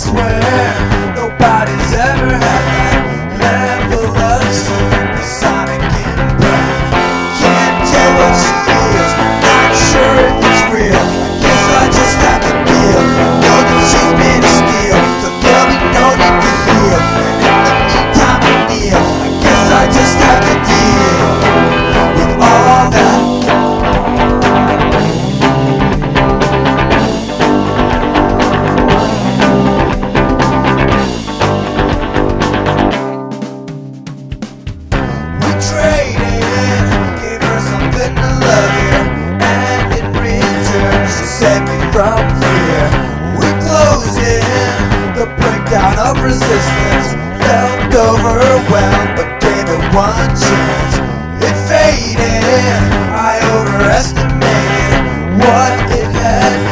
swear Out of resistance. Felt overwhelmed but gave it one chance. It faded, I overestimated what it had